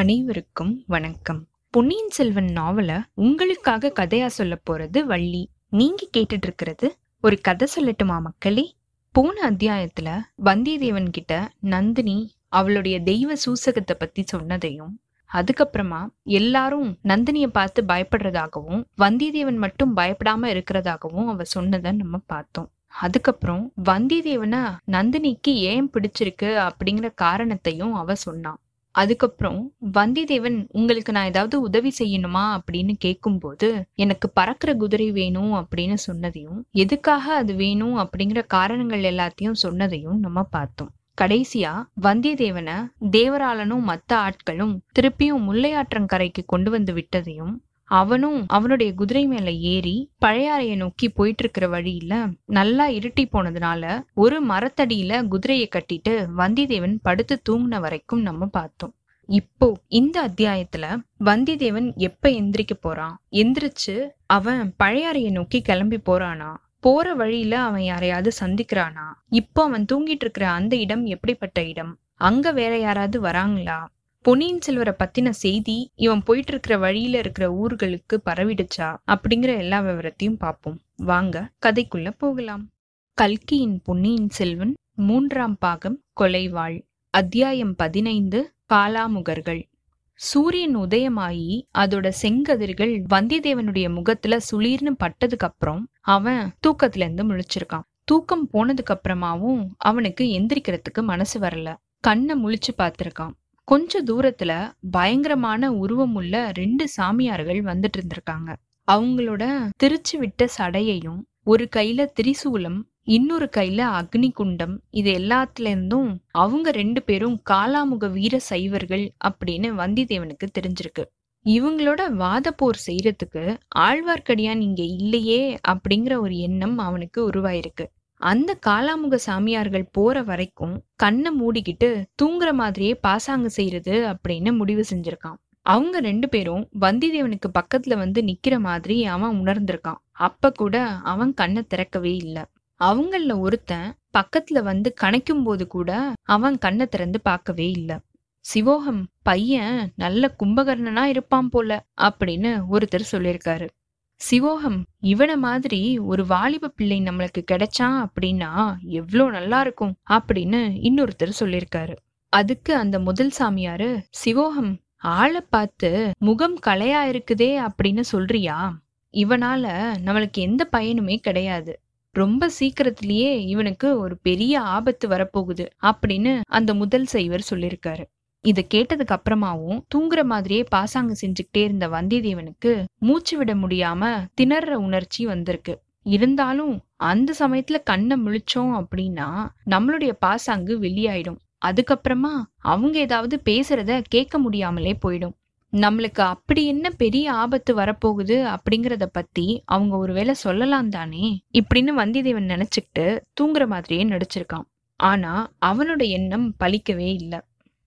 அனைவருக்கும் வணக்கம். பொன்னியின் செல்வன் நாவல உங்களுக்காக கதையா சொல்ல போறது வள்ளி. நீங்க கேட்டுட்டு இருக்கிறது ஒரு கதை சொல்லட்டுமா மக்களே? போன அத்தியாயத்துல வந்தியத்தேவன் கிட்ட நந்தினி அவளுடைய தெய்வ சூசகத்தை பத்தி சொன்னதையும் அதுக்கப்புறமா எல்லாரும் நந்தினிய பார்த்து பயப்படுறதாகவும் வந்தியத்தேவன் மட்டும் பயப்படாம இருக்கிறதாகவும் அவ சொன்னதை நம்ம பார்த்தோம். அதுக்கப்புறம் வந்தியத்தேவனை நந்தினிக்கு ஏன் பிடிச்சிருக்கு அப்படிங்கிற காரணத்தையும் அவ சொன்னான். அதுக்கப்புறம் வந்தியத்தேவன் உங்களுக்கு நான் ஏதாவது உதவி செய்யணுமா? அப்படின்னு கேட்கும்போது எனக்கு பறக்கிற குதிரை வேணும் அப்படின்னு சொன்னதையும் எதுக்காக அது வேணும்? அப்படிங்கிற காரணங்கள் எல்லாத்தையும் சொன்னதையும் நம்ம பார்த்தோம். கடைசியா வந்தியத்தேவனை தேவராளனும் மத்த ஆட்களும் திருப்பியும் முல்லையாற்றங்கரைக்கு கொண்டு வந்து விட்டதையும் அவனும் அவனுடைய குதிரை மேல ஏறி பழையாறைய நோக்கி போயிட்டு இருக்கிற வழியில நல்லா இருட்டி போனதுனால ஒரு மரத்தடியில குதிரையை கட்டிட்டு வந்தியத்தேவன் படுத்து தூங்கின வரைக்கும் நம்ம பார்த்தோம். இப்போ இந்த அத்தியாயத்துல வந்திதேவன் எப்ப எந்திரிக்க போறான்? எந்திரிச்சு அவன் பழையாறைய நோக்கி கிளம்பி போறானா? போற வழியில அவன் யாரையாவது சந்திக்கிறானா? இப்போ அவன் தூங்கிட்டு இருக்கிற அந்த இடம் எப்படிப்பட்ட இடம்? அங்க வேற யாராவது வராங்களா? பொன்னியின் செல்வரை பத்தின செய்தி இவன் போயிட்டு இருக்கிற வழியில இருக்கிற ஊர்களுக்கு பரவிடுச்சா அப்படிங்கிற எல்லா விவரத்தையும் பார்ப்போம். வாங்க கதைக்குள்ள போகலாம். கல்கியின் பொன்னியின் செல்வன் மூன்றாம் பாகம் கொலைவாள். அத்தியாயம் பதினைந்து காலாமுகர்கள். சூரியன் உதயமாயி அதோட செங்கதிர்கள் வந்தியத்தேவனுடைய முகத்துல சுளீர்னு பட்டதுக்கு அப்புறம் அவன் தூக்கத்துல இருந்து முழிச்சிருக்கான். தூக்கம் போனதுக்கு அப்புறமாவும் அவனுக்கு எந்திரிக்கிறதுக்கு மனசு வரல. கண்ணை முழிச்சு பார்த்திருக்கான். கொஞ்ச தூரத்துல பயங்கரமான உருவம் உள்ள ரெண்டு சாமியார்கள் வந்துட்டு இருந்திருக்காங்க அவங்களோட திருச்சு விட்ட சடையையும் ஒரு கையில திரிசூலம் இன்னொரு கையில அக்னி குண்டம் இது எல்லாத்துல இருந்தும் அவங்க ரெண்டு பேரும் காலாமுக வீர சைவர்கள் அப்படின்னு வந்தித்தேவனுக்கு தெரிஞ்சிருக்கு. இவங்களோட வாத போர் செய்யறதுக்கு ஆழ்வார்க்கடியான் இங்க இல்லையே அப்படிங்கிற ஒரு எண்ணம் அவனுக்கு உருவாயிருக்கு. அந்த காலாமுக சாமியார்கள் போற வரைக்கும் கண்ணை மூடிக்கிட்டு தூங்குற மாதிரியே பாசாங்க செய்யறது அப்படின்னு முடிவு செஞ்சிருக்கான். அவங்க ரெண்டு பேரும் வந்திதேவனுக்கு பக்கத்துல வந்து நிக்கிற மாதிரி அவன் உணர்ந்திருக்கான். அப்ப கூட அவன் கண்ணை திறக்கவே இல்லை. அவங்கள ஒருத்தன் பக்கத்துல வந்து கணக்கும் போது கூட அவன் கண்ணை திறந்து பார்க்கவே இல்லை. சிவோகம் பையன் நல்ல கும்பகர்ணனா இருப்பான் போல அப்படின்னு ஒருத்தர் சொல்லியிருக்காரு. சிவோகம் இவன மாதிரி ஒரு வாலிப பிள்ளை நம்மளுக்கு கிடைச்சான் அப்படின்னா எவ்வளோ நல்லா இருக்கும் அப்படின்னு இன்னொருத்தர் சொல்லியிருக்காரு. அதுக்கு அந்த முதல் சாமியாரு சிவோகம் ஆளை பார்த்து முகம் கலையா இருக்குதே அப்படின்னு சொல்றியா? இவனால நம்மளுக்கு எந்த பயனுமே கிடையாது. ரொம்ப சீக்கிரத்திலேயே இவனுக்கு ஒரு பெரிய ஆபத்து வரப்போகுது அப்படின்னு அந்த முதல் சைவர் சொல்லியிருக்காரு. இதை கேட்டதுக்கு அப்புறமாவும் தூங்குற மாதிரியே பாசாங்கு செஞ்சுக்கிட்டே இருந்த வந்தியத்தேவனுக்கு மூச்சு விட முடியாம திணற உணர்ச்சி வந்திருக்கு. இருந்தாலும் அந்த சமயத்துல கண்ணை முழிச்சோம் அப்படின்னா நம்மளுடைய பாசாங்கு வெளியாயிடும். அதுக்கப்புறமா அவங்க ஏதாவது பேசுறத கேட்க முடியாமலே போயிடும். நம்மளுக்கு அப்படி என்ன பெரிய ஆபத்து வரப்போகுது அப்படிங்கறத பத்தி அவங்க ஒருவேளை சொல்லலாம் தானே இப்படின்னு வந்தியத்தேவன் நினைச்சுக்கிட்டு தூங்குற மாதிரியே நடிச்சிருக்கான். ஆனா அவனோட எண்ணம் பலிக்கவே இல்லை.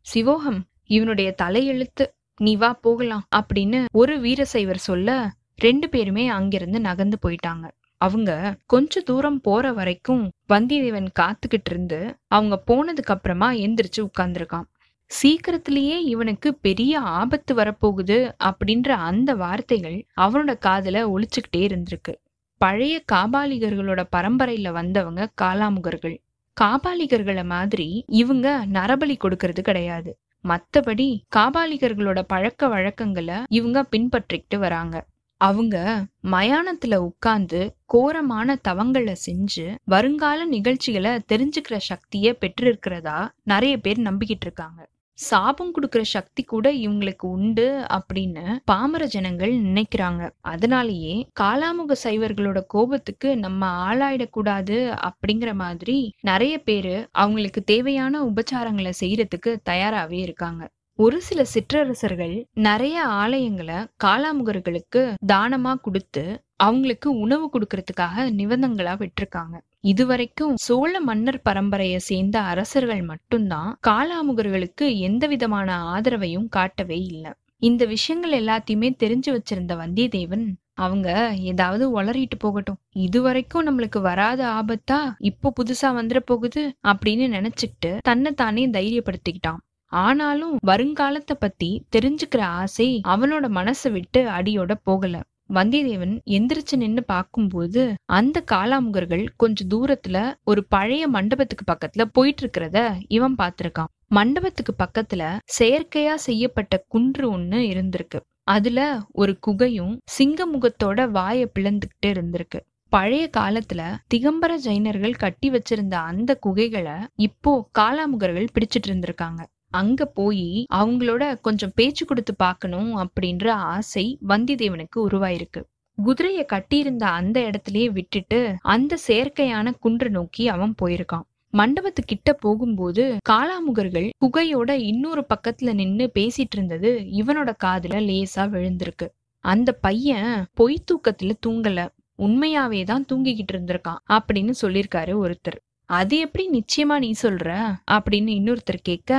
சிவோகம் இவனுடைய தலையெழுத்து நீ வா போகலாம் அப்படின்னு ஒரு வீரசைவர் சொல்ல ரெண்டு பேருமே அங்கிருந்து நகர்ந்து போயிட்டாங்க. அவங்க கொஞ்ச தூரம் போற வரைக்கும் வந்தியத்தேவன் காத்துக்கிட்டு இருந்து அவங்க போனதுக்கு அப்புறமா எந்திரிச்சு உட்கார்ந்துருக்கான். சீக்கிரத்திலேயே இவனுக்கு பெரிய ஆபத்து வரப்போகுது அப்படின்ற அந்த வார்த்தைகள் அவனோட காதுல ஒழிச்சுக்கிட்டே இருந்திருக்கு. பழைய காபாலிகர்களோட பரம்பரையில வந்தவங்க காலாமுகர்கள். காபாலிகர்களை மாதிரி இவங்க நரபலி கொடுக்கறது கிடையாது. மத்தபடி காபாலிகர்களோட பழக்க வழக்கங்களை இவங்க பின்பற்றிக்கிட்டு வராங்க. அவங்க மயானத்துல உட்கார்ந்து கோரமான தவங்களை செஞ்சு வருங்கால நிகழ்ச்சிகளை தெரிஞ்சுக்கிற சக்தியை பெற்றிருக்கிறதா நிறைய பேர் நம்பிக்கிட்டு இருக்காங்க. சாபம் கொடுக்கிற சக்தி கூட இவங்களுக்கு உண்டு அப்படின்னு பாமர ஜனங்கள் நினைக்கிறாங்க. அதனாலேயே காலாமுக சைவர்களோட கோபத்துக்கு நம்ம ஆளாயிடக்கூடாது அப்படிங்கிற மாதிரி நிறைய பேரு அவங்களுக்கு தேவையான உபச்சாரங்களை செய்யறதுக்கு தயாராகவே இருக்காங்க. ஒரு சில சிற்றரசர்கள் நிறைய ஆலயங்களை காலாமுகர்களுக்கு தானமா கொடுத்து அவங்களுக்கு உணவு கொடுக்கறதுக்காக நிபந்தங்களா விட்டிருக்காங்க. இதுவரைக்கும் சோழ மன்னர் பரம்பரையை சேர்ந்த அரசர்கள் மட்டும்தான் காலாமுகர்களுக்கு எந்த விதமான ஆதரவையும் காட்டவே இல்லை. இந்த விஷயங்கள் எல்லாத்தையுமே தெரிஞ்சு வச்சிருந்த வந்தியத்தேவன் அவங்க ஏதாவது உளறிட்டு போகட்டும். இது வரைக்கும் நம்மளுக்கு வராத ஆபத்தா இப்போ புதுசா வந்துட போகுது அப்படின்னு நினைச்சுக்கிட்டு தன்னை தானே தைரியப்படுத்திக்கிட்டான். ஆனாலும் வருங்காலத்தை பத்தி தெரிஞ்சுக்கிற ஆசை அவனோட மனசை விட்டு அடியோட போகல. வந்தியத்தேவன் எந்திரிச்சு நின்னு பார்க்கும்போது அந்த காலாமுகர்கள் கொஞ்ச தூரத்துல ஒரு பழைய மண்டபத்துக்கு பக்கத்துல போயிட்டு இருக்கிறத இவன் பார்த்திருக்கான். மண்டபத்துக்கு பக்கத்துல செயற்கையா செய்யப்பட்ட குன்று ஒண்ணு இருந்திருக்கு. அதுல ஒரு குகையும் சிங்க முகத்தோட வாய பிளந்துகிட்டு இருந்திருக்கு. பழைய காலத்துல திகம்பர ஜைனர்கள் கட்டி வச்சிருந்த அந்த குகைகளை இப்போ காலாமுகர்கள் பிடிச்சிட்டு இருந்திருக்காங்க. அங்க போய் அவங்களோட கொஞ்சம் பேச்சு கொடுத்து பார்க்கணும் அப்படின்ற ஆசை வந்திதேவனுக்கு உருவாயிருக்கு. குதிரையை கட்டியிருந்த அந்த இடத்துலயே விட்டுட்டு அந்த செயற்கையான குன்று நோக்கி அவன் போயிருக்கான். மண்டபத்துக்கிட்ட போகும்போது காலாமுகர்கள் குகையோட இன்னொரு பக்கத்துல நின்னு பேசிட்டு இருந்தது இவனோட காதுல லேசா விழுந்திருக்கு. அந்த பையன் பொய் தூக்கத்துல தூங்கல. உண்மையாவே தான் தூங்கிக்கிட்டு இருந்திருக்கான் அப்படின்னு சொல்லியிருக்காரு ஒருத்தர். அது எப்படி நிச்சயமா நீ சொல்ற? அப்படின்னு இன்னொருத்தர் கேட்க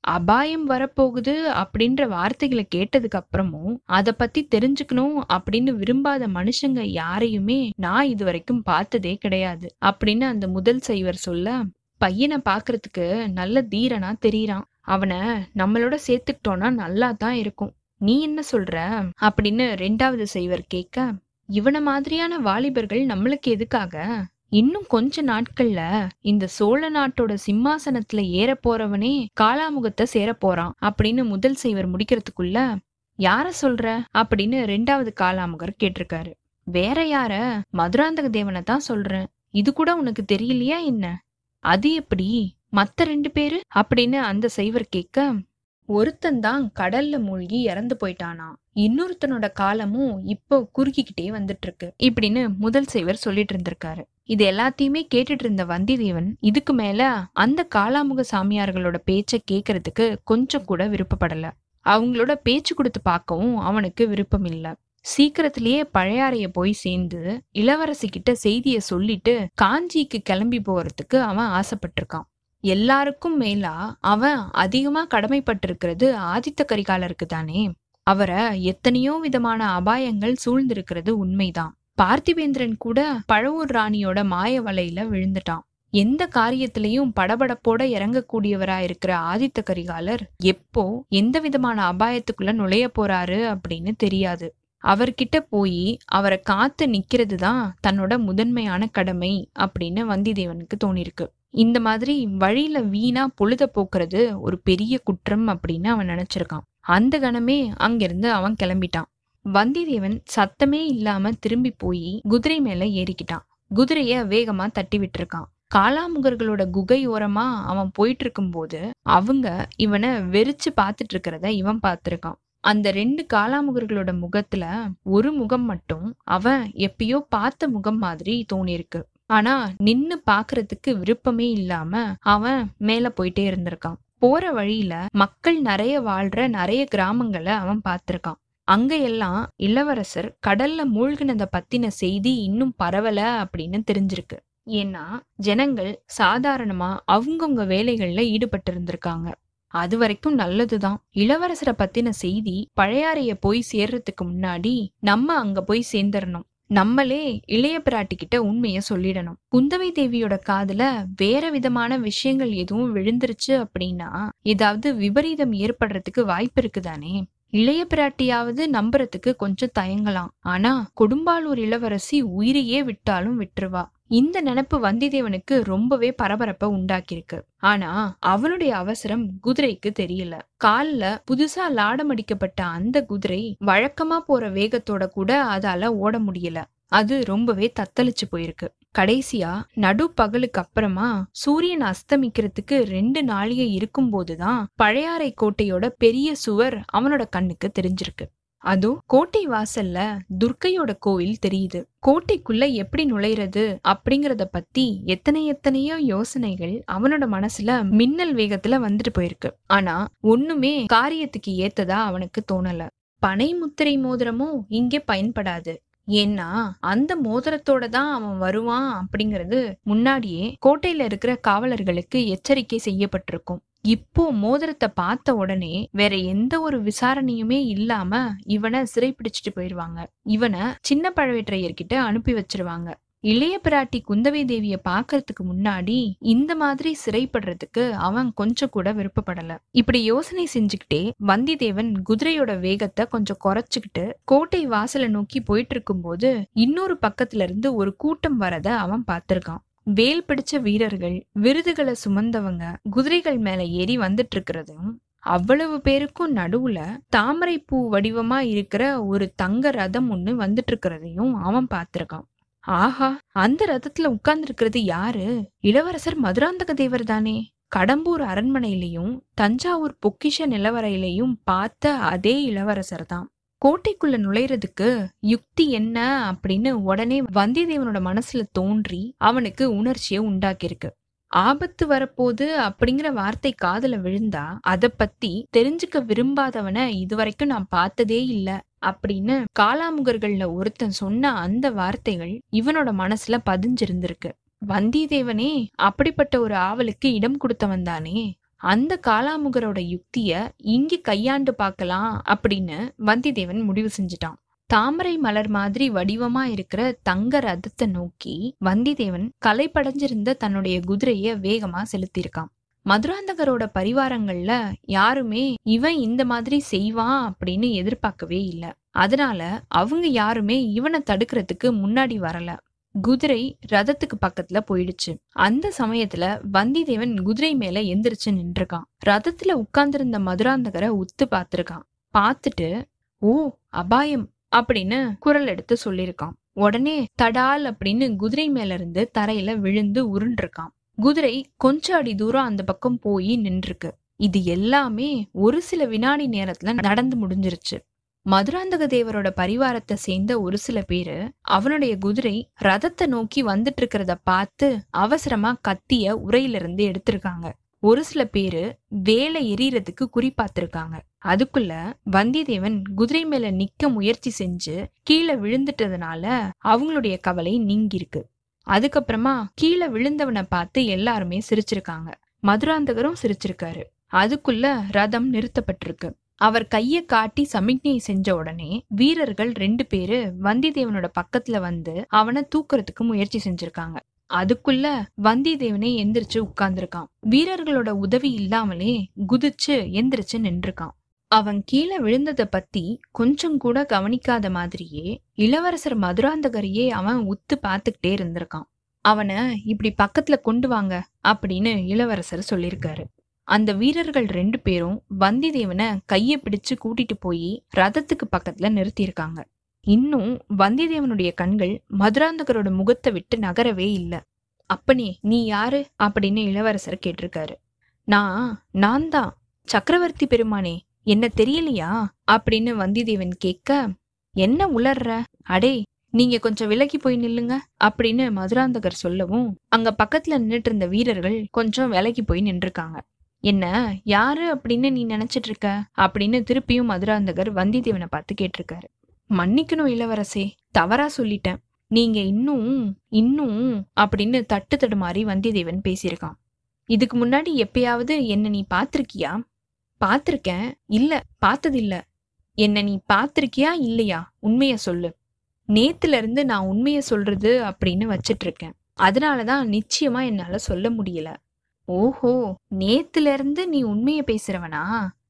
அபாயம் வரப்போகுது அப்படின்ற வார்த்தைகளை கேட்டதுக்கு அப்புறமும் அதை பத்தி தெரிஞ்சுக்கணும் அப்படின்னு விரும்பாத மனுஷங்க யாரையுமே நான் இது வரைக்கும் பார்த்ததே கிடையாது அப்படின்னு அந்த முதல் செய்வர் சொல்ல பையனை பாக்குறதுக்கு நல்ல தீரனா தெரியறான். அவனை நம்மளோட சேர்த்துக்கிட்டோம்னா நல்லா தான் இருக்கும். நீ என்ன சொல்ற? அப்படின்னு ரெண்டாவது செய்வர் கேட்க இவனை மாதிரியான வாலிபர்கள் நம்மளுக்கு எதுக்காக? இன்னும் கொஞ்ச நாட்கள்ல இந்த சோழ நாட்டோட சிம்மாசனத்துல ஏற போறவனே காலாமுகத்தை சேர போறான் அப்படின்னு முதல் செய்வர் முடிக்கிறதுக்குள்ள யார சொல்ற? அப்படின்னு ரெண்டாவது காலாமுகர் கேட்டிருக்காரு. வேற யார? மதுராந்தக தேவனை தான் சொல்றேன். இது கூட உனக்கு தெரியலையா என்ன? அது எப்படி? மத்த ரெண்டு பேரு? அப்படின்னு அந்த சைவர் கேட்க ஒருத்தன் தான் கடல்ல மூழ்கி இறந்து போயிட்டானா? இன்னொருத்தனோட காலமும் இப்போ குறுக்கிக்கிட்டே வந்துட்டு இருக்கு இப்படின்னு முதல் செய்வர் சொல்லிட்டு இருந்திருக்காரு. இது எல்லாத்தையுமே கேட்டுட்டு இருந்த வந்திதேவன் இதுக்கு மேல அந்த காலாமுக சாமியார்களோட பேச்ச கேக்குறதுக்கு கொஞ்சம் கூட விருப்பப்படல. அவங்களோட பேச்சு கொடுத்து பார்க்கவும் அவனுக்கு விருப்பம் இல்ல சீக்கிரத்திலேயே பழையாறைய போய் சேர்ந்து இளவரசி கிட்ட செய்திய சொல்லிட்டு காஞ்சிக்கு கிளம்பி போறதுக்கு அவன் ஆசைப்பட்டிருக்கான். எல்லாருக்கும் மேலா அவன் அதிகமா கடமைப்பட்டிருக்கிறது ஆதித்த கரிகாலருக்கு தானே. அவரை எத்தனையோ விதமான அபாயங்கள் சூழ்ந்திருக்கிறது உண்மைதான். பார்த்திபேந்திரன் கூட பழவூர் ராணியோட மாய வலையில விழுந்துட்டான். எந்த காரியத்திலையும் படபடப்போட இறங்கக்கூடியவரா இருக்கிற ஆதித்த கரிகாலர் எப்போ எந்த விதமான அபாயத்துக்குள்ள நுழைய போறாரு அப்படின்னு தெரியாது. அவர்கிட்ட போய் அவரை காத்து நிக்கிறது தான் தன்னோட முதன்மையான கடமை அப்படின்னு வந்திதேவனுக்கு தோணிருக்கு. இந்த மாதிரி வழியில வீணா பொழுத போக்குறது ஒரு பெரிய குற்றம் அப்படின்னு அவன் நினைச்சிருக்கான். அந்த கணமே அங்கிருந்து அவன் கிளம்பிட்டான். வந்திதேவன் சத்தமே இல்லாம திரும்பி போய் குதிரை மேல ஏறிக்கிட்டான். குதிரைய வேகமா தட்டி விட்டுருக்கான். காலாமுகர்களோட குகை ஓரமா அவன் போயிட்டு இருக்கும்போது அவங்க இவனை வெறிச்சு பார்த்துட்டு இருக்கிறத இவன் பார்த்திருக்கான். அந்த ரெண்டு காலாமுகர்களோட முகத்துல ஒரு முகம் மட்டும் அவன் எப்பயோ பார்த்த முகம் மாதிரி தோணிருக்கு ஆனா நின்னு பாக்குறதுக்கு விருப்பமே இல்லாம அவன் மேல போயிட்டே இருந்திருக்கான். போற வழியில மக்கள் நிறைய வாழ்ற நிறைய கிராமங்களை அவன் பார்த்திருக்கான். அங்க எல்லாம் இளவரசர் கடல்ல மூழ்கினத பத்தின செய்தி இன்னும் பரவல அப்படின்னு தெரிஞ்சிருக்கு. ஏன்னா ஜனங்கள் சாதாரணமா அவங்கவுங்க வேலைகள்ல ஈடுபட்டு இருந்திருக்காங்க அது வரைக்கும் நல்லதுதான். இளவரசரை பத்தின செய்தி பழையாறைய போய் சேர்றதுக்கு முன்னாடி நம்ம அங்க போய் சேர்ந்துடணும் நம்மளே இளைய பிராட்டி கிட்ட சொல்லிடணும். குந்தவை தேவியோட காதுல வேற விதமான விஷயங்கள் எதுவும் விழுந்துருச்சு அப்படின்னா ஏதாவது விபரீதம் ஏற்படுறதுக்கு வாய்ப்பு இருக்குதானே? இளைய பிராட்டியாவது நம்புறதுக்கு கொஞ்சம் தயங்கலாம். ஆனா கொடும்பாலூர் இளவரசி உயிரையே விட்டாலும் விட்டுருவா. இந்த நினப்பு வந்திதேவனுக்கு ரொம்பவே பரபரப்பை உண்டாக்கியிருக்கு. ஆனா அவனுடைய அவசரம் குதிரைக்கு தெரியல. கால்ல புதுசா லாடமடிக்கப்பட்ட அந்த குதிரை வழக்கமா போற வேகத்தோட கூட அதால ஓட முடியல. அது ரொம்பவே தத்தளிச்சு போயிருக்கு. கடைசியா நடு பகலுக்கு அப்புறமா சூரியன் அஸ்தமிக்கிறதுக்கு ரெண்டு நாளிகை இருக்கும் போதுதான் பழையாறை கோட்டையோட பெரிய சுவர் அவனோட கண்ணுக்கு தெரிஞ்சிருக்கு. அதோ கோட்டை வாசல்ல துர்க்கையோட கோவில் தெரியுது. கோட்டைக்குள்ள எப்படி நுழையிறது அப்படிங்கறத பத்தி எத்தனை எத்தனையோ யோசனைகள் அவனோட மனசுல மின்னல் வேகத்துல வந்துட்டு போயிருக்கு. ஆனா ஒண்ணுமே காரியத்துக்கு ஏத்ததா அவனுக்கு தோணல. பனை முத்திரை மோதிரமும் இங்கே பயன்படாது. ஏன்னா அந்த மோதிரத்தோட தான் அவன் வருவான் அப்படிங்கிறது முன்னாடியே கோட்டையில இருக்கிற காவலர்களுக்கு எச்சரிக்கை செய்யப்பட்டிருக்கும். இப்போ மோதிரத்தை பார்த்த உடனே வேற எந்த ஒரு விசாரணையுமே இல்லாம இவனை சிறைப்பிடிச்சிட்டு போயிடுவாங்க. இவனை சின்ன பழவேற்றையர்கிட்ட அனுப்பி வச்சிருவாங்க. இளைய பிராட்டி குந்தவை தேவிய பாக்குறதுக்கு முன்னாடி இந்த மாதிரி சிறைப்படுறதுக்கு அவன் கொஞ்சம் கூட விருப்பப்படல. இப்படி யோசனை செஞ்சுக்கிட்டே வந்திதேவன் குதிரையோட வேகத்தை கொஞ்சம் குறைச்சுக்கிட்டு கோட்டை வாசலை நோக்கி போயிட்டு இருக்கும்போது இன்னொரு பக்கத்துல இருந்து ஒரு கூட்டம் வரத அவன் பார்த்திருக்கான். வேல் பிடிச்ச வீரர்கள் விருதுகளை சுமந்தவங்க குதிரைகள் மேல ஏறி வந்துட்டு இருக்கிறதும் அவ்வளவு பேருக்கும் நடுவுல தாமரை பூ வடிவமா இருக்கிற ஒரு தங்க ரதம் ஒண்ணு வந்துட்டு இருக்கிறதையும் அவன் பார்த்திருக்கான். ஆஹா அந்த ரதத்துல உட்கார்ந்து இருக்கிறது யாரு? இளவரசர் மதுராந்தக தேவர் தானே. கடம்பூர் அரண்மனையிலையும் தஞ்சாவூர் பொக்கிஷ நிலவரையிலையும் பார்த்த அதே இளவரசர் தான். கோட்டைக்குள்ள நுழையறதுக்கு யுக்தி என்ன அப்படின்னு உடனே வந்தியத்தேவனோட மனசுல தோன்றி அவனுக்கு உணர்ச்சியை உண்டாக்கியிருக்கு. ஆபத்து வரப்போகுது அப்படிங்கிற வார்த்தை காதுல விழுந்தா அத பத்தி தெரிஞ்சுக்க விரும்பாதவனை இதுவரைக்கும் நான் பார்த்ததே இல்ல அப்படின்னு காலாமுகர்கள்ல ஒருத்தன் சொன்ன அந்த வார்த்தைகள் இவனோட மனசுல பதிஞ்சிருந்திருக்கு. வந்தியத்தேவனே அப்படிப்பட்ட ஒரு ஆவலுக்கு இடம் கொடுத்தவன் தானே அந்த காலாமுகரோட யுக்திய இங்க கையாண்டு பார்க்கலாம் அப்படின்னு வந்திதேவன் முடிவு செஞ்சுட்டான். தாமரை மலர் மாதிரி வடிவமா இருக்கிற தங்க ரதத்தை நோக்கி வந்திதேவன் கலைப்படைஞ்சிருந்த தன்னுடைய குதிரைய வேகமா செலுத்தியிருக்கான். மதுராந்தகரோட பரிவாரங்கள்ல யாருமே இவன் இந்த மாதிரி செய்வான் அப்படின்னு எதிர்பார்க்கவே இல்லை. அதனால அவங்க யாருமே இவனை தடுக்கிறதுக்கு முன்னாடி வரல. குதிரை ரதத்துக்கு பக்கத்துல போயிடுச்சு. அந்த சமயத்துல வந்திதேவன் குதிரை மேல எந்திரிச்சு நின்றுருக்கான் ரதத்துல உட்கார்ந்திருந்த மதுராந்தகரை உத்து பார்த்திருக்கான். பார்த்துட்டு ஓ அபாயம் அப்படின்னு குரல் எடுத்து சொல்லியிருக்கான். உடனே தடால் அப்படின்னு குதிரை மேல இருந்து தரையில விழுந்து உருண்டிருக்கான். குதிரை கொஞ்ச அடி தூரம் அந்த பக்கம் போய் நின்றுருக்கு. இது எல்லாமே ஒரு சில வினாடி நேரத்துல நடந்து முடிஞ்சிருச்சு. மதுராந்தக தேவரோட பரிவாரத்தை சேர்ந்த ஒரு சில பேரு அவனுடைய குதிரை ரதத்தை நோக்கி வந்துட்டு இருக்கிறத பார்த்து அவசரமா கத்திய உரையிலிருந்து எடுத்திருக்காங்க. ஒரு சில பேரு வேலை எரியறதுக்கு குறி பார்த்திருக்காங்க. அதுக்குள்ள வந்தியத்தேவன் குதிரை மேல நிக்க முயற்சி செஞ்சு கீழே விழுந்துட்டதுனால அவங்களுடைய கவலை நீங்கிருக்கு அதுக்கப்புறமா கீழே விழுந்தவனை பார்த்து எல்லாருமே சிரிச்சிருக்காங்க. மதுராந்தகரும் சிரிச்சிருக்காரு. அதுக்குள்ள ரதம் நிறுத்தப்பட்டிருக்கு. அவர் கைய காட்டி சமிக்ஞை செஞ்ச உடனே வீரர்கள் ரெண்டு பேரு வந்திதேவனோட பக்கத்துல வந்து அவனை தூக்குறதுக்கு முயற்சி செஞ்சிருக்காங்க. அதுக்குள்ள வந்திதேவனே எந்திரிச்சு உட்கார்ந்துருக்கான். வீரர்களோட உதவி இல்லாமலே குதிச்சு எந்திரிச்சு நின்றுருக்கான். அவன் கீழே விழுந்ததை பத்தி கொஞ்சம் கூட கவனிக்காத மாதிரியே இளவரசர் மதுராந்தகரையே அவன் உத்து பார்த்துக்கிட்டே இருந்திருக்கான். அவனை இப்படி பக்கத்துல கொண்டு வாங்க அப்படின்னு இளவரசர் சொல்லியிருக்காரு. அந்த வீரர்கள் ரெண்டு பேரும் வந்திதேவனை கையை பிடிச்சு கூட்டிட்டு போய் ரதத்துக்கு பக்கத்துல நிறுத்தியிருக்காங்க. இன்னும் வந்திதேவனுடைய கண்கள் மதுராந்தகரோட முகத்தை விட்டு நகரவே இல்லை. அப்பனே நீ யாரு? அப்படின்னு இளவரசர் கேட்டிருக்காரு. நான் நான் தான். சக்கரவர்த்தி பெருமானே என்ன தெரியலையா? அப்படின்னு வந்திதேவன் கேட்க என்ன உளர்ற? அடே நீங்க கொஞ்சம் விலகி போய் நில்லுங்க அப்படின்னு மதுராந்தகர் சொல்லவும் அங்க பக்கத்துல நின்றுட்டு இருந்த வீரர்கள் கொஞ்சம் விலகி போய் நின்றுருக்காங்க. என்ன யாரு அப்படின்னு நீ நினைச்சிட்டு இருக்க அப்படின்னு திருப்பியும் மதுராந்தகர் வந்திதேவனை பார்த்து கேட்டிருக்காரு. மன்னிக்கணும் இளவரசே தவறா சொல்லிட்டேன். நீங்க இன்னும் இன்னும் அப்படின்னு தட்டு தடு வந்தியத்தேவன் பேசியிருக்கான். இதுக்கு முன்னாடி எப்பயாவது என்ன நீ பாத்திருக்கியா பார்த்திருக்கேன். இல்ல பார்த்ததில்ல. என்ன நீ பார்த்திருக்கியா இல்லையா? உண்மைய சொல்லு. நேத்துல இருந்து நான் உண்மைய சொல்றது அப்படின்னு வச்சிட்டு இருக்கேன் அதனாலதான் நிச்சயமா என்னால சொல்ல முடியல. ஓஹோ நேத்துல இருந்து நீ உண்மையை பேசுறவனா?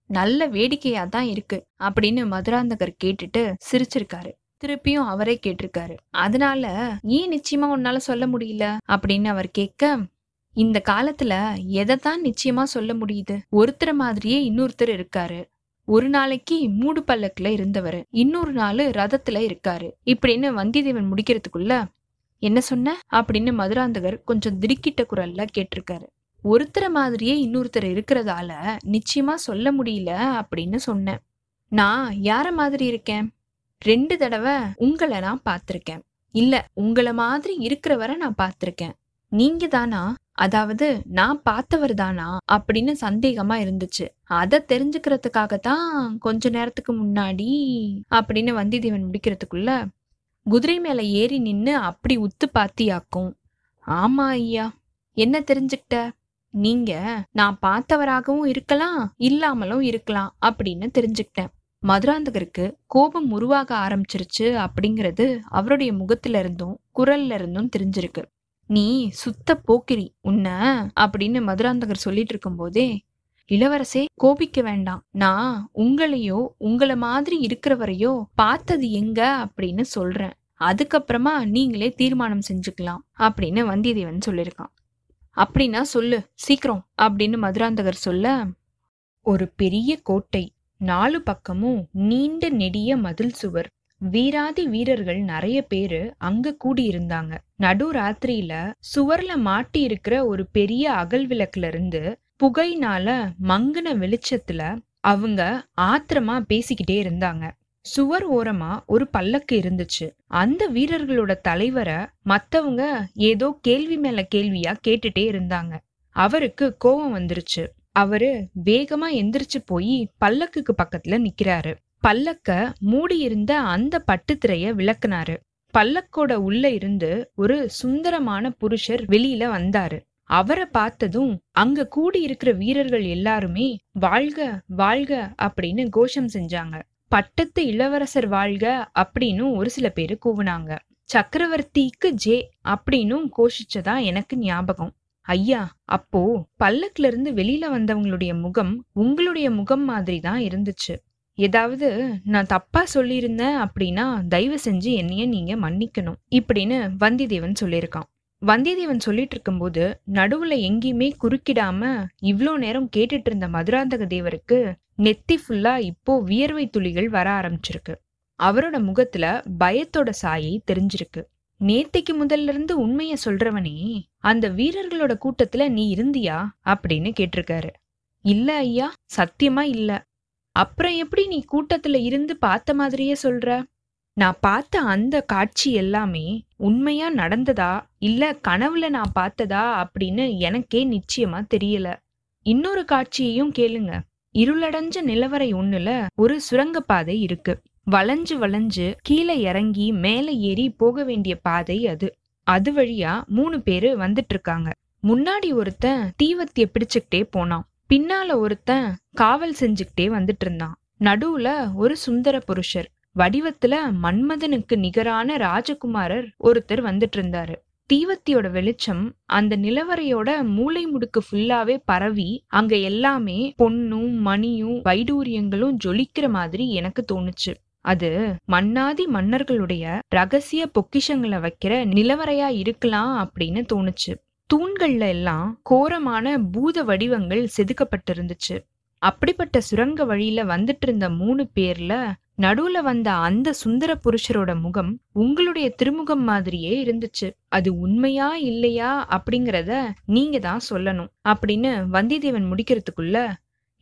நல்ல வேடிக்கையா தான் இருக்கு அப்படின்னு மதுராந்தகர் கேட்டுட்டு சிரிச்சிருக்காரு. திருப்பியும் அவரே கேட்டிருக்காரு. அதனால ஏன் நிச்சயமா உன்னால சொல்ல முடியல? அப்படின்னு அவர் கேட்க இந்த காலத்துல எதைத்தான் நிச்சயமா சொல்ல முடியுது? ஒருத்தர் மாதிரியே இன்னொருத்தர் இருக்காரு. ஒரு நாளைக்கு மூடு பல்லக்குல இருந்தவர் இன்னொரு நாள் ரதத்துல இருக்காரு. இப்படின்னு வந்தியத்தேவன் முடிக்கிறதுக்குள்ள என்ன சொன்ன? அப்படின்னு மதுராந்தகர் கொஞ்சம் திடுக்கிட்ட குரல்ல கேட்டிருக்காரு. ஒருத்தரை மாதிரியே இன்னொருத்தர் இருக்கிறதால நிச்சயமா சொல்ல முடியல அப்படின்னு சொன்னேன். நான் யார மாதிரி இருக்கேன்? ரெண்டு தடவை உங்களை நான் பார்த்திருக்கேன். இல்ல உங்களை மாதிரி இருக்கிறவரை நான் பார்த்திருக்கேன். நீங்க தானா? அதாவது நான் பார்த்தவர் தானா? அப்படின்னு சந்தேகமா இருந்துச்சு. அதை தெரிஞ்சுக்கிறதுக்காகத்தான் கொஞ்ச நேரத்துக்கு முன்னாடி அப்படின்னு வந்திதேவன் முடிக்கிறதுக்குள்ள குதிரை மேல ஏறி நின்னு அப்படி உத்து பாத்தியாக்கும். ஆமா ஐயா என்ன தெரிஞ்சுக்கிட்ட? நீங்க நான் பார்த்தவராகவும் இருக்கலாம் இல்லாமலும் இருக்கலாம் அப்படின்னு தெரிஞ்சுக்கிட்டேன். மதுராந்தகருக்கு கோபம் உருவாக ஆரம்பிச்சிருச்சு அப்படிங்கிறது அவருடைய முகத்துல இருந்தும் குரல்ல இருந்தும் தெரிஞ்சிருக்கு. நீ சுத்த போக்கிரி உன்ன அப்படின்னு மதுராந்தகர் சொல்லிட்டு இருக்கும் போதே இளவரசே கோபிக்க வேண்டாம். நான் உங்களையோ உங்கள மாதிரி இருக்கிறவரையோ பார்த்தது எங்க? அப்படின்னு சொல்றேன். அதுக்கப்புறமா நீங்களே தீர்மானம் செஞ்சுக்கலாம் அப்படின்னு வந்தியத்தேவன் சொல்லியிருக்கான். அப்படின்னா சொல்லு சீக்கிரம் அப்படின்னு மதுராந்தகர் சொல்ல ஒரு பெரிய கோட்டை நாலு பக்கமும் நீண்ட நெடிய மதில் சுவர். வீராதி வீரர்கள் நிறைய பேரு அங்க கூடி இருந்தாங்க நடு ராத்திரியில சுவர்ல மாட்டி இருக்கிற ஒரு பெரிய அகல் விளக்குல இருந்து புகையினால மங்குன வெளிச்சத்துல அவங்க ஆத்திரமா பேசிக்கிட்டே இருந்தாங்க. சுவர் ஓரமா ஒரு பல்லக்கு இருந்துச்சு. அந்த வீரர்களோட தலைவரை மத்தவங்க ஏதோ கேள்வி மேல கேள்வியா கேட்டுட்டே இருந்தாங்க. அவருக்கு கோபம் வந்துருச்சு. அவரு வேகமா எந்திரிச்சு போய் பல்லக்குக்கு பக்கத்துல நிக்கிறாரு. பல்லக்க மூடி இருந்த அந்த பட்டுத்திரைய விளக்குனாரு. பல்லக்கோட உள்ள இருந்து ஒரு சுந்தரமான புருஷர் வெளியில வந்தாரு. அவரை பார்த்ததும் அங்க கூடி இருக்கிற வீரர்கள் எல்லாருமே வாழ்க வாழ்க அப்படின்னு கோஷம் செஞ்சாங்க. பட்டத்து இளவரசர் வாழ்க அப்படின்னு ஒரு சில பேர் கூவுனாங்க. சக்கரவர்த்திக்கு ஜே அப்படின்னும் கோஷிச்சதா எனக்கு ஞாபகம். ஐயா அப்போ பல்லக்குல இருந்து வெளியில வந்தவங்களுடைய முகம் உங்களுடைய முகம் மாதிரி தான் இருந்துச்சு. ஏதாவது நான் தப்பா சொல்லியிருந்தேன் அப்படின்னா தயவு செஞ்சு என்னைய நீங்க மன்னிக்கணும் இப்படின்னு வந்திதேவன் சொல்லியிருக்கான். வந்தியத்தேவன் சொல்லிட்டு இருக்கும்போது நடுவுல எங்கேயுமே குறுக்கிடாம இவ்ளோ நேரம் கேட்டுட்டு இருந்த மதுராந்தக தேவருக்கு நெத்தி ஃபுல்லா இப்போ வியர்வை துளிகள் வர ஆரம்பிச்சிருக்கு. அவரோட முகத்துல பயத்தோட சாயை தெரிஞ்சிருக்கு. நேத்தைக்கு முதல்ல இருந்து உண்மைய சொல்றவனே அந்த வீரர்களோட கூட்டத்துல நீ இருந்தியா? அப்படின்னு கேட்டிருக்காரு. இல்ல ஐயா சத்தியமா இல்ல. அப்புறம் எப்படி நீ கூட்டத்துல இருந்து பார்த்த மாதிரியே சொல்ற? நான் பார்த்த அந்த காட்சி எல்லாமே உண்மையா நடந்ததா? இல்ல கனவுல நான் பார்த்ததா? அப்படின்னு எனக்கே நிச்சயமா தெரியல. இன்னொரு காட்சியையும் கேளுங்க. இருளடைஞ்ச நிலவரை ஒண்ணுல ஒரு சுரங்கப்பாதை இருக்கு. வளைஞ்சு வளைஞ்சு கீழே இறங்கி மேலே ஏறி போக வேண்டிய பாதை அது. அது வழியா மூணு பேரு வந்துட்டு இருக்காங்க முன்னாடி ஒருத்தன் தீவத்திய பிடிச்சுக்கிட்டே போனான். பின்னால ஒருத்தன் காவல் செஞ்சுக்கிட்டே வந்துட்டு இருந்தான் நடுவுல ஒரு சுந்தர புருஷர். வடிவத்துல மன்மதனுக்கு நிகரான ராஜகுமாரர் ஒருத்தர் வந்துட்டு இருந்தாரு தீவத்தியோட வெளிச்சம் அந்த நிலவரையோட மூளை முடுக்கு ஃபுல்லாவே பரவி அங்க எல்லாமே பொன்னும் மணியும் வைடூரியங்களும் ஜொலிக்கிற மாதிரி எனக்கு தோணுச்சு. அது மன்னாதி மன்னர்களுடைய ரகசிய பொக்கிஷங்களை வைக்கிற நிலவரையா இருக்கலாம் அப்படின்னு தோணுச்சு. தூண்கள்ல எல்லாம் கோரமான பூத வடிவங்கள் செதுக்கப்பட்டிருந்துச்சு. அப்படிப்பட்ட சுரங்க வழியில வந்துட்டு இருந்த மூணு பேர்ல நடுவுல வந்த அந்த சுந்தர புருஷரோட முகம் உங்களுடைய திருமுகம் மாதிரியே இருந்துச்சு. அது உண்மையா இல்லையா அப்படிங்கறத நீங்க தான் சொல்லணும் அப்படின்னு வந்தியத்தேவன் முடிக்கிறதுக்குள்ள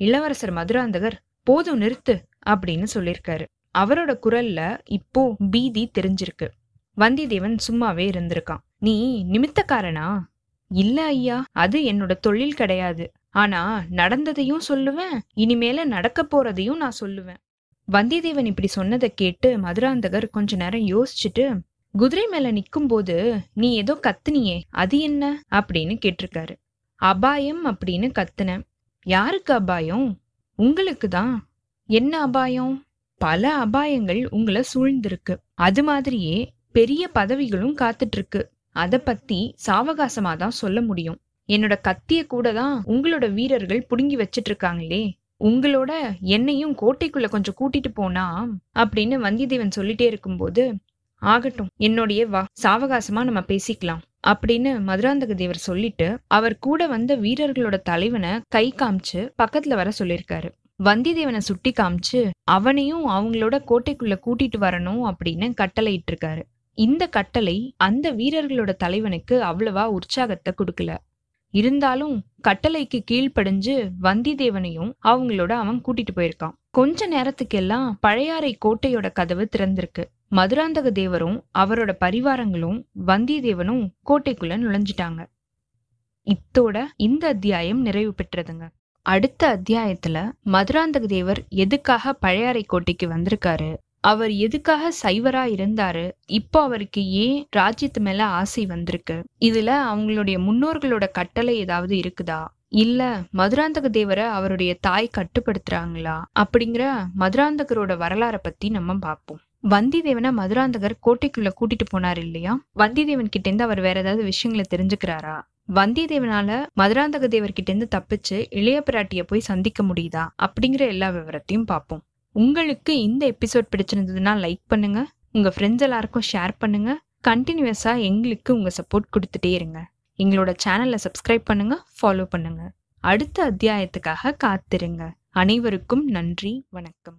இளவரசர் மதுராந்தகர் போதும் நிறுத்து அப்படின்னு சொல்லியிருக்காரு. அவரோட குரல்ல இப்போ பீதி தெரிஞ்சிருக்கு. வந்தியத்தேவன் சும்மாவே இருந்திருக்கான். நீ நிமித்தக்காரனா? இல்ல ஐயா அது என்னோட தொழில் கிடையாது. ஆனா நடந்ததையும் சொல்லுவேன் இனிமேல நடக்க போறதையும் நான் சொல்லுவேன். வந்தியத்தேவன் இப்படி சொன்னதை கேட்டு மதுராந்தகர் கொஞ்ச நேரம் யோசிச்சுட்டு குதிரை மேல நிக்கும் போது நீ ஏதோ கத்துனியே அது என்ன? அப்படின்னு கேட்டிருக்காரு. அபாயம் அப்படின்னு கத்துனேன். யாருக்கு அபாயம்? உங்களுக்கு தான். என்ன அபாயம்? பல அபாயங்கள் உங்களை சூழ்ந்திருக்கு. அது மாதிரியே பெரிய பதவிகளும் காத்துட்டு இருக்கு அத பத்தி சாவகாசமா தான் சொல்ல முடியும். என்னோட கத்திய கூட தான் உங்களோட வீரர்கள் புடுங்கி வச்சிட்டு இருக்காங்களே உங்களோட என்னையும் கோட்டைக்குள்ள கொஞ்சம் கூட்டிட்டு போனா அப்படின்னு வந்தியத்தேவன் சொல்லிட்டே இருக்கும்போது ஆகட்டும் என்னுடைய வா சாவகாசமா நம்ம பேசிக்கலாம் அப்படின்னு மதுராந்தக தேவர் சொல்லிட்டு அவர் கூட வந்த வீரர்களோட தலைவனை கை காமிச்சு பக்கத்துல வர சொல்லியிருக்காரு. வந்தியத்தேவனை சுட்டி காமிச்சு அவனையும் அவங்களோட கோட்டைக்குள்ள கூட்டிட்டு வரணும் அப்படின்னு கட்டளையிட்டு இருக்காரு இந்த கட்டளை அந்த வீரர்களோட தலைவனுக்கு அவ்வளவா உற்சாகத்தை கொடுக்கல. இருந்தாலும் கட்டளைக்கு கீழ்ப்படிஞ்சு வந்திதேவனையும் அவங்களோட அவன் கூட்டிட்டு போயிருக்கான். கொஞ்ச நேரத்துக்கெல்லாம் பழையாறை கோட்டையோட கதவு திறந்திருக்கு. மதுராந்தக தேவரும் அவரோட பரிவாரங்களும் வந்தியத்தேவனும் கோட்டைக்குள்ள நுழைஞ்சிட்டாங்க. இத்தோட இந்த அத்தியாயம் நிறைவு பெற்றதுங்க. அடுத்த அத்தியாயத்துல மதுராந்தக தேவர் எதுக்காக பழையாறை கோட்டைக்கு வந்திருக்காரு? அவர் எதுக்காக சைவரா இருந்தாரு? இப்போ அவருக்கு ஏன் ராஜ்யத்து மேல ஆசை வந்திருக்கு? இதுல அவங்களுடைய முன்னோர்களோட கட்டளை ஏதாவது இருக்குதா? இல்ல மதுராந்தக தேவரை அவருடைய தாய் கட்டுப்படுத்துறாங்களா? அப்படிங்கிற மதுராந்தகரோட வரலாறை பத்தி நம்ம பார்ப்போம். வந்திதேவனை மதுராந்தகர் கோட்டைக்குள்ள கூட்டிட்டு போனார் இல்லையா? வந்திதேவன் கிட்ட இருந்து அவர் வேற ஏதாவது விஷயங்களை தெரிஞ்சுக்கிறாரா? வந்தியத்தேவனால மதுராந்தக தேவர்கிட்ட இருந்து தப்பிச்சு இளைய பிராட்டிய போய் சந்திக்க முடியுதா? அப்படிங்கிற எல்லா விவரத்தையும் பார்ப்போம். உங்களுக்கு இந்த எபிசோட் பிடிச்சிருந்ததுன்னா லைக் பண்ணுங்க. உங்க ஃப்ரெண்ட்ஸ் எல்லாருக்கும் ஷேர் பண்ணுங்க. கண்டினியூஸா எங்களுக்கு உங்க சப்போர்ட் கொடுத்துட்டே இருங்க. எங்களோட சேனலை சப்ஸ்கிரைப் பண்ணுங்க ஃபாலோ பண்ணுங்க. அடுத்த அத்தியாயத்துக்காக காத்திருங்க. அனைவருக்கும் நன்றி வணக்கம்.